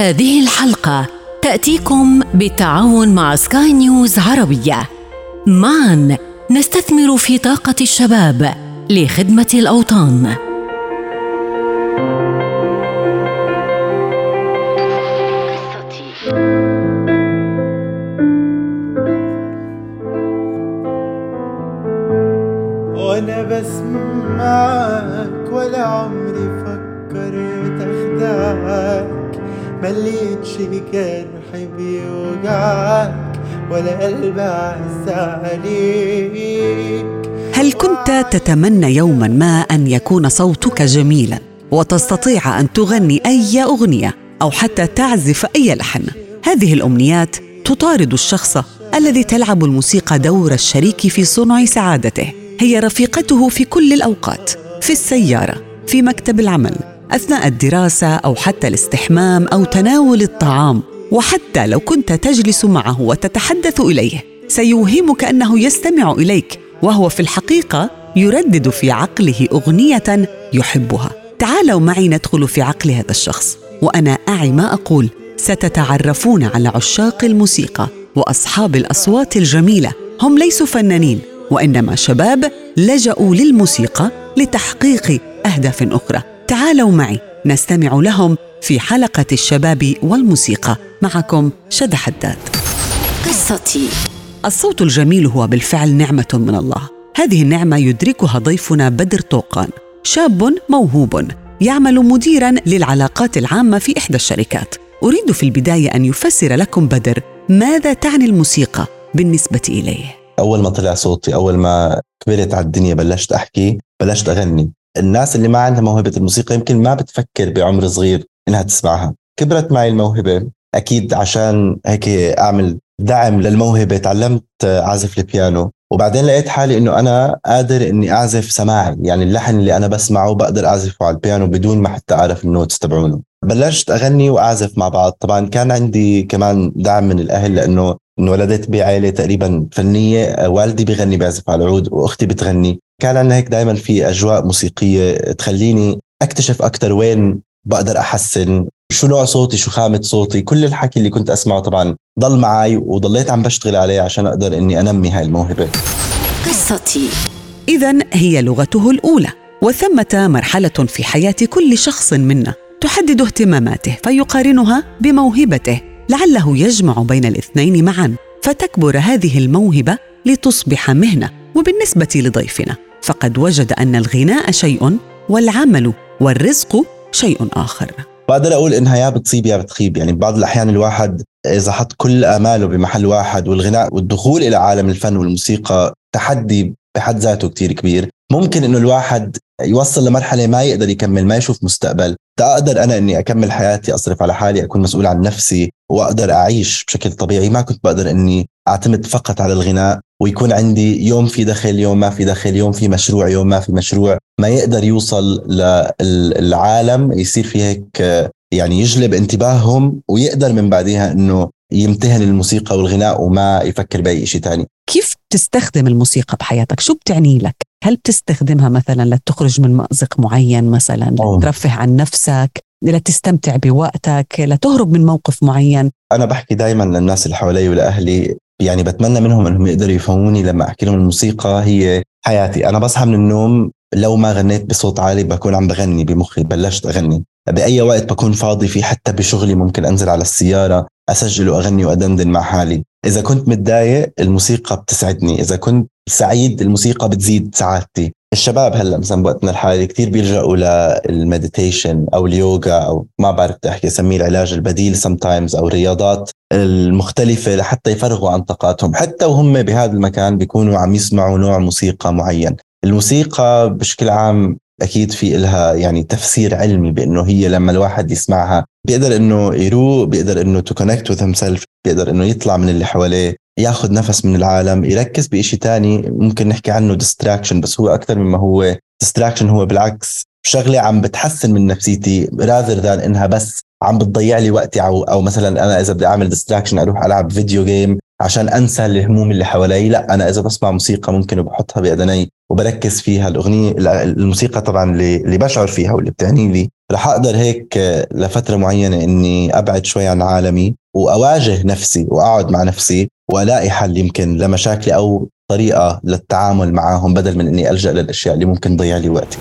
هذه الحلقة تأتيكم بالتعاون مع سكاي نيوز عربية. معا نستثمر في طاقة الشباب لخدمة الأوطان. وأنا بسمعك ولا عمري فكرت أخدعك مليتش جرح بيوجعك ولا قلب عز عليك. هل كنت تتمنى يوما ما أن يكون صوتك جميلا وتستطيع أن تغني أي أغنية أو حتى تعزف أي لحن؟ هذه الأمنيات تطارد الشخص الذي تلعب الموسيقى دور الشريك في صنع سعادته. هي رفيقته في كل الأوقات في السيارة في مكتب العمل أثناء الدراسة أو حتى الاستحمام أو تناول الطعام وحتى لو كنت تجلس معه وتتحدث إليه سيوهمك أنه يستمع إليك وهو في الحقيقة يردد في عقله أغنية يحبها. تعالوا معي ندخل في عقل هذا الشخص وأنا أعي ما أقول. ستتعرفون على عشاق الموسيقى وأصحاب الأصوات الجميلة. هم ليسوا فنانين وإنما شباب لجأوا للموسيقى لتحقيق أهداف أخرى. تعالوا معي. نستمع لهم في حلقة الشباب والموسيقى. معكم شد حداد. قصتي. الصوت الجميل هو بالفعل نعمة من الله. هذه النعمة يدركها ضيفنا بدر طوقان. شاب موهوب. يعمل مديرا للعلاقات العامة في إحدى الشركات. أريد في البداية أن يفسر لكم بدر ماذا تعني الموسيقى بالنسبة إليه. أول ما طلع صوتي أول ما كبرت على الدنيا بلشت أحكي بلشت أغني. الناس اللي ما عندها موهبة الموسيقى يمكن ما بتفكر بعمر صغير إنها تسمعها. كبرت معي الموهبة أكيد عشان هيك أعمل دعم للموهبة. تعلمت أعزف البيانو وبعدين لقيت حالي إنه أنا قادر إني أعزف سماعي. يعني اللحن اللي أنا بسمعه بقدر أعزفه على البيانو بدون ما حتى أعرف النوتس تبعونه. بلشت أغني وأعزف مع بعض. طبعا كان عندي كمان دعم من الأهل لأنه انولدت بعائلة تقريبا فنية. والدي بيغني بيعزف على العود وأختي بتغني. كان عندنا هيك دائما في أجواء موسيقية تخليني أكتشف أكثر وين بقدر أحسن شو نوع صوتي شو خامة صوتي كل الحكي اللي كنت أسمعه طبعا ضل معي وضليت عم بشتغل عليه عشان أقدر أني أنمي هاي الموهبة. قصتي. اذا هي لغته الأولى وثمة مرحلة في حياة كل شخص منا. تحدد اهتماماته فيقارنها بموهبته. لعله يجمع بين الاثنين معا فتكبر هذه الموهبة لتصبح مهنة وبالنسبة لضيفنا. فقد وجد أن الغناء شيء والعمل والرزق شيء آخر. بقدر أقول إنها يا بتصيب يا بتخيب يعني بعض الأحيان الواحد إذا حط كل آماله بمحل واحد والغناء والدخول إلى عالم الفن والموسيقى تحدي بحد ذاته كتير كبير ممكن إنه الواحد يوصل لمرحلة ما يقدر يكمل ما يشوف مستقبل. أقدر أنا إني أكمل حياتي أصرف على حالي أكون مسؤول عن نفسي وأقدر أعيش بشكل طبيعي. ما كنت بقدر إني أعتمد فقط على الغناء ويكون عندي يوم في دخل يوم ما في دخل يوم في مشروع يوم ما في مشروع. ما يقدر يوصل للعالم يصير في هيك يعني يجلب انتباههم ويقدر من بعدها إنه يمتهن الموسيقى والغناء وما يفكر بأي شيء ثاني كيف تستخدم الموسيقى بحياتك؟ شو بتعني لك؟ هل بتستخدمها مثلا لتخرج من مأزق معين مثلا. لترفه عن نفسك لتستمتع بوقتك لتهرب من موقف معين؟ أنا بحكي دائما للناس اللي حوالي ولأهلي يعني بتمنى منهم إنهم يقدروا يفهموني لما أحكي لهم الموسيقى هي حياتي. أنا بصحى من النوم لو ما غنيت بصوت عالي بكون عم بغني بمخي بلشت أغني. بأي وقت بكون فاضي فيه حتى بشغلي ممكن أنزل على السيارة أسجل وأغني وأدندن مع حالي. إذا كنت متضايق الموسيقى بتسعدني إذا كنت سعيد الموسيقى بتزيد سعادتي. الشباب هلا مثلا بوقتنا الحالي كثير بيلجأوا لل meditation أو اليوغا أو ما بعرف أحكي أسميه العلاج البديل sometimes أو الرياضات المختلفة لحتى يفرغوا عن طاقاتهم. حتى وهم بهذا المكان بيكونوا عم يسمعوا نوع موسيقى معين. الموسيقى بشكل عام أكيد في لها يعني تفسير علمي بأنه هي لما الواحد يسمعها بيقدر إنه يروق بيقدر إنه to connect with self بيقدر إنه يطلع من اللي حواليه. ياخذ نفس من العالم يركز بشيء تاني ممكن نحكي عنه distraction بس هو أكثر مما هو distraction هو بالعكس شغلة عم بتحسن من نفسيتي rather than إنها بس عم بتضيع لي وقتي أو أو مثلا أنا إذا بدي أعمل distraction أروح ألعب video game عشان أنسى الهموم اللي حوالي لا أنا إذا بسمع موسيقى ممكن بحطها بأذني وبركز فيها. الأغنية الموسيقى طبعا اللي بشعر فيها واللي بتعني لي رح أقدر هيك لفترة معينة إني أبعد شوي عن عالمي وأواجه نفسي وأقعد مع نفسي وألاقي حل يمكن لمشاكلي أو طريقة للتعامل معهم بدل من إني ألجأ للأشياء اللي ممكن تضيع لي وقتي.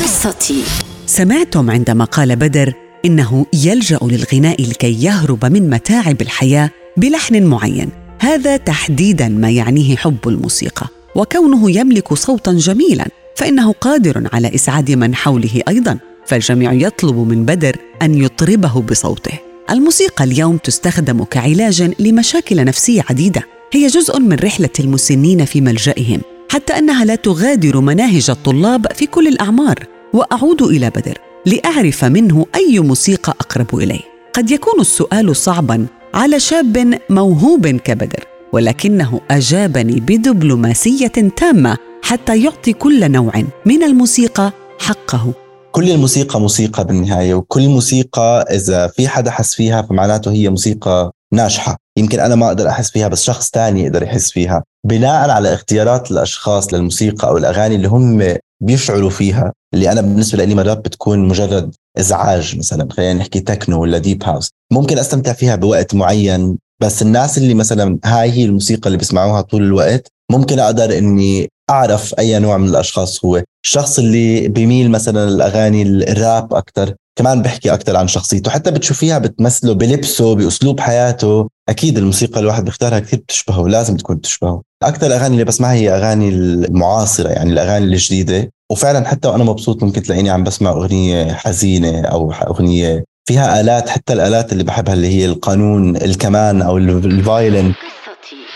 قصتي. سمعتم عندما قال بدر إنه يلجأ للغناء لكي يهرب من متاعب الحياة بلحن معين. هذا تحديدا ما يعنيه حب الموسيقى وكونه يملك صوتا جميلا فإنه قادر على إسعاد من حوله أيضا. فالجميع يطلب من بدر أن يطربه بصوته. الموسيقى اليوم تستخدم كعلاج لمشاكل نفسية عديدة. هي جزء من رحلة المسنين في ملجئهم حتى أنها لا تغادر مناهج الطلاب في كل الأعمار. وأعود إلى بدر لأعرف منه أي موسيقى أقرب إليه. قد يكون السؤال صعبا على شاب موهوب كبدر ولكنه أجابني بدبلوماسية تامة حتى يعطي كل نوع من الموسيقى حقه. كل الموسيقى موسيقى بالنهاية وكل موسيقى إذا في حدا حس فيها فمعناته هي موسيقى ناجحة. يمكن أنا ما أقدر أحس فيها بس شخص تاني يقدر يحس فيها. بناء على اختيارات الأشخاص للموسيقى أو الأغاني اللي هم بيشعروا فيها اللي أنا بالنسبة لي مرات بتكون مجرد إزعاج مثلا خلينا نحكي تكنو ولا deep house ممكن أستمتع فيها بوقت معين بس الناس اللي مثلا هاي هي الموسيقى اللي بيسمعوها طول الوقت ممكن أقدر إني أعرف أي نوع من الأشخاص هو. الشخص اللي بيميل مثلا الاغاني الراب أكثر كمان بحكي أكثر عن شخصيته. حتى بتشوفيها بتمثله بلبسه بأسلوب حياته. أكيد الموسيقى الواحد بيختارها كثير بتشبهه لازم تكون بتشبهه. أكثر الاغاني اللي بسمعها هي أغاني المعاصرة يعني الأغاني الجديدة. وفعلا حتى وأنا مبسوط ممكن تلاقيني عم بسمع أغنية حزينة أو أغنية فيها آلات حتى الآلات اللي بحبها اللي هي القانون الكمان أو ال violin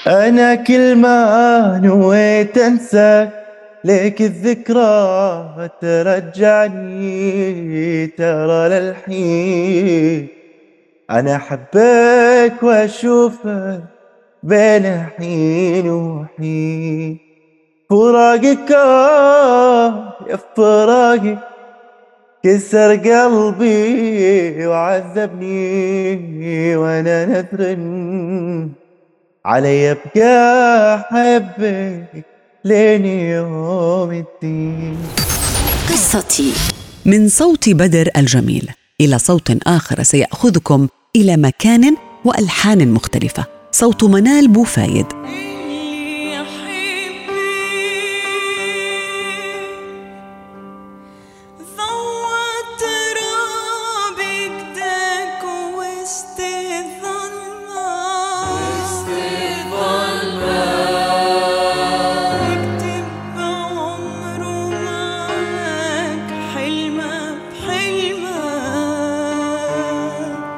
أنا كل ما نويت أنسى ليك الذكرى ترجعني ترى للحين. أنا حبك وأشوفك بين حين وحين. فراقك آه يا فراقك كسر قلبي وعذبني وأنا نذر علي ابقى أحبك لين يوم الدين. قصتي. من صوت بدر الجميل إلى صوت آخر سيأخذكم إلى مكان وألحان مختلفة. صوت منال بوفايد.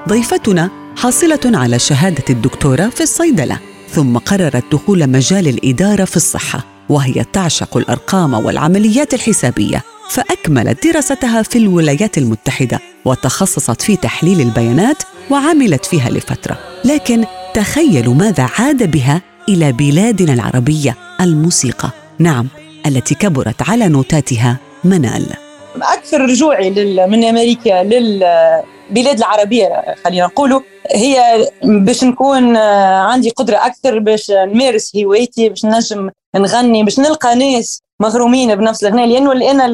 ضيفتنا حاصلة على شهادة الدكتوراه في الصيدلة ثم قررت دخول مجال الإدارة في الصحة وهي تعشق الأرقام والعمليات الحسابية فأكملت دراستها في الولايات المتحدة وتخصصت في تحليل البيانات وعملت فيها لفترة. لكن تخيلوا ماذا عاد بها إلى بلادنا العربية الموسيقى نعم التي كبرت على نوتاتها منال. أكثر رجوعي من أمريكا للبلاد العربية خلينا نقولوا. هي باش نكون عندي قدرة أكثر باش نمارس هوايتي باش نجم نغني باش نلقى ناس مغرومين بنفس الغناء لأنه أنا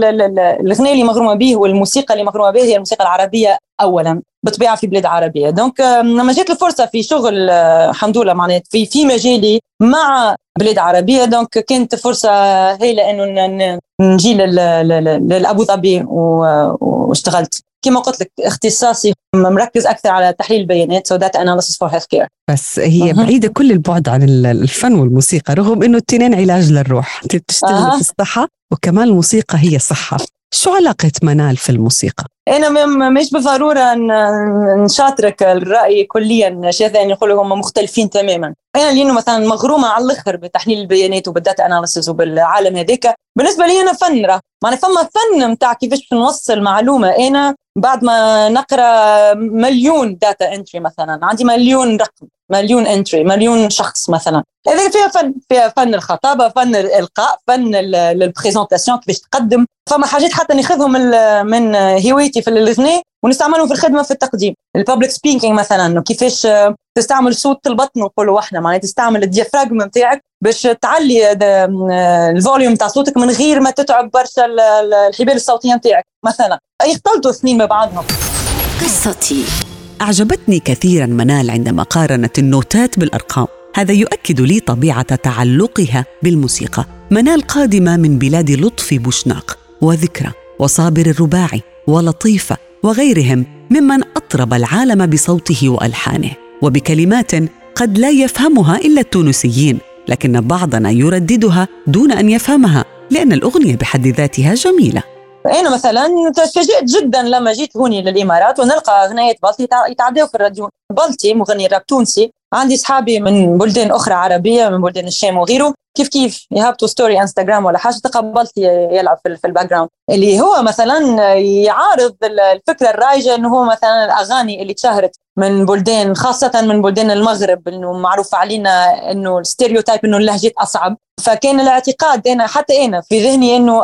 الغناء اللي مغرومة به والموسيقى اللي مغرومة به هي الموسيقى العربية اولا بطبيعة في بلاد عربية. donc لما جات الفرصة في شغل الحمد لله معناتها في في مجالي مع بلاد عربية donc كانت فرصة هايلة إنه نجي لأبو ظبي واشتغلت. كما قلت لك اختصاصي مركز أكثر على تحليل البيانات so data analysis for healthcare بس هي بعيدة كل البعد عن الفن والموسيقى رغم إنه التنين علاج للروح. أنت بتشتغلي أه. في الصحة وكمان الموسيقى هي صحة. شو علاقة منال في الموسيقى؟ أنا مش بالضرورة نشاطرك الرأي كليا شيء ثاني نقول هم مختلفين تماما. أنا لأنه مثلا مغرومة على الآخر بتحليل البيانات وبال data analysis وبالعالم هذاك بالنسبة لي أنا فن راه. معنى فما فن نتاع كيفاش نوصل معلومة. أنا بعد ما نقرأ مليون data entry مثلا عندي مليون رقم. مليون entry مليون شخص مثلا. هذا فيها فن فيها فن الخطابه فن الإلقاء فن ال présentation كيفاش تقدم. فما حاجات حتى ناخذهم من هوايتي في الغناء ونستعملهم في الخدمة في التقديم. ال public speaking مثلا كيفاش تستعمل صوت البطن نقولوا إحنا معناها تستعمل ال diaphragme نتاعك باش تعلي ال volume تاع صوتك من غير ما تتعب برشا الحبال الصوتية نتاعك مثلا. يختلطوا اثنين ببعضهم. قصتي. أعجبتني كثيرا منال عندما قارنت النوتات بالأرقام. هذا يؤكد لي طبيعة تعلقها بالموسيقى. منال قادمة من بلاد لطفي بوشناق وذكرى وصابر الرباعي ولطيفة وغيرهم ممن أطرب العالم بصوته وألحانه. وبكلمات قد لا يفهمها إلا التونسيين لكن بعضنا يرددها دون أن يفهمها لأن الأغنية بحد ذاتها جميلة. أنا مثلا تفاجئت جدا لما جيت هوني للإمارات ونلقى اغنيه بلطي يتعداو في الراديو بلطي مغني راب تونسي. عندي اصحابي من بلدان أخرى عربية من بلدان الشام وغيره. كيف كيف يهبطوا story انستغرام ولا حاجة؟ تلقى بلطي يلعب في, في ال background اللي هو مثلا يعارض الفكرة الرايجه إنه هو مثلا الأغاني اللي تشهرت من بلدان خاصة من بلدان المغرب إنه معروف علينا إنه ال stereotype إنه اللهجات أصعب. فكان الاعتقاد أنا حتى أنا في ذهني إنه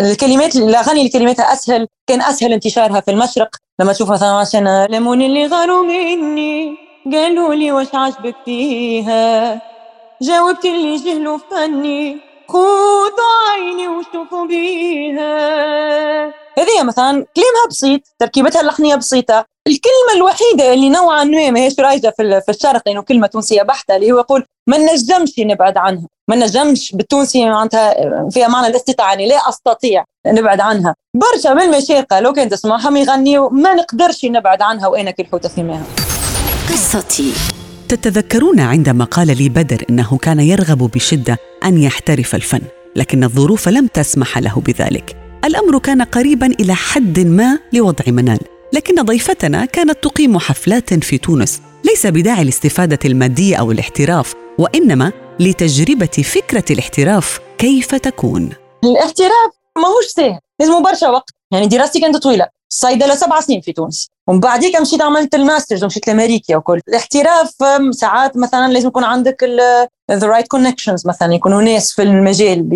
الكلمات الأغاني اللي كلماتها أسهل كان أسهل انتشارها في المشرق. لما تشوف مثلا عشان لمون اللي غاروا مني قالوا لي واش عجبك فيها؟ جاوبت اللي جهلوا فني خذوا عيني وشوفوا بيها. هذه مثلا كلامها بسيط تركيبتها اللحنية بسيطة. الكلمة الوحيدة اللي نوعا ما ماهيش رايجه في الشرق لأنه كلمة تونسية بحتة اللي هو يقول ما نجمش نبعد عنها. ما نجمش بالتونسي معناتها فيها معنى الاستطاعة يعني لا أستطيع نبعد عنها. برشا من المشايخ لو كان تسمعهم يغنيوا ما نقدرش نبعد عنها وأنا كالحوت في ماها. قصتي. تتذكرون عندما قال لي بدر إنه كان يرغب بشدة أن يحترف الفن لكن الظروف لم تسمح له بذلك. الأمر كان قريبا إلى حد ما لوضع منال. لكن ضيفتنا كانت تقيم حفلات في تونس ليس بداعي الاستفادة المادية أو الاحتراف وإنما لتجربة فكرة الاحتراف كيف تكون. الاحتراف ماهوش سهل لازم برشا وقت. يعني دراستي كانت طويلة صيدله سبع سنين في تونس. ومن بعديك مشيت عملت ال masters ومشيت لأمريكا وكل. الاحتراف ساعات مثلا لازم يكون عندك the right connections مثلا يكونوا ناس في المجال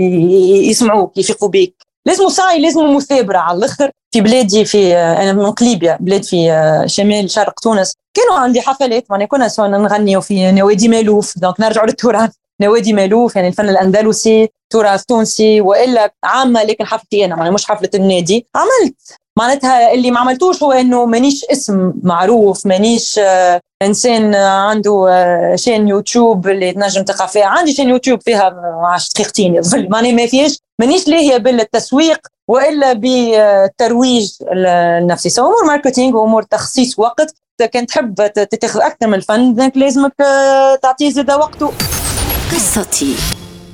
يسمعوك يثقوا بيك. لازم سعي لازم مثابرة على الأخر. في بلادي في أنا من قليبيا بلاد في شمال شرق تونس. كانوا عندي حفلات معناها كنا سواء نغنيوا في نوادي مألوف. donc نرجعوا للتراث. نوادي مألوف يعني الفن الأندلسي تراث تونسي وإلا عامة لكن حفلتي أنا يعني مش حفلة النادي. عملت. معناتها اللي ما عملتوش هو إنه مانيش اسم معروف مانيش آه إنسان عنده آه شين يوتيوب اللي تنجم تلقى فيها. عندي شين يوتيوب فيها 10 دقيقتين يظل ماني ما فيش مانيش لاهيه بالتسويق وإلا بالترويج النفسي. سو أمور ماركتينج وأمور تخصيص وقت. كان تحب تاخذ أكثر من الفن لازمك آه، تعطيه زاد وقته. قصتي.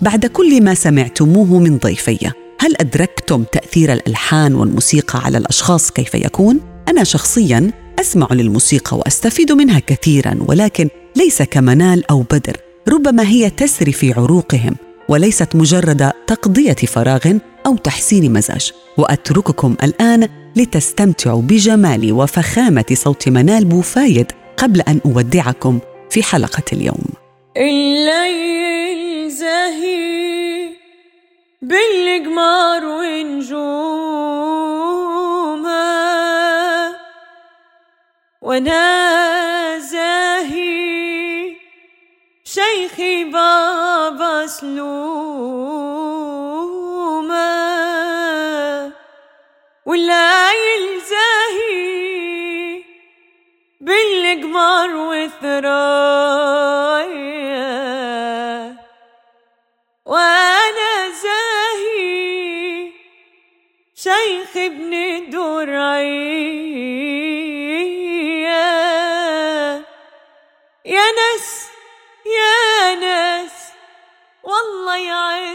بعد كل ما سمعتموه من ضيفي. هل أدركتم تأثير الألحان والموسيقى على الأشخاص كيف يكون؟ أنا شخصيا أسمع للموسيقى وأستفيد منها كثيرا ولكن ليس كمنال أو بدر ربما هي تسري في عروقهم وليست مجرد تقضية فراغ أو تحسين مزاج. وأترككم الآن لتستمتعوا بجمال وفخامة صوت منال بوفايد قبل أن أودعكم في حلقة اليوم. الليل زهي بالقمر ونجومها وأنا زاهي شيخي بابا سلومه والليل زاهي بالقمر وثرايا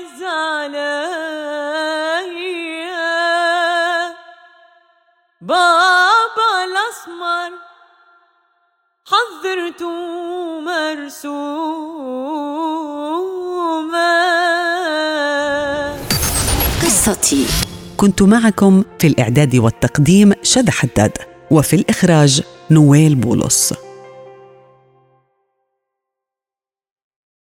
يعز عليا بابا الأسمر حضرته مرسومة. قصتي. كنت معكم في الإعداد والتقديم شد حداد وفي الإخراج نويل بولس.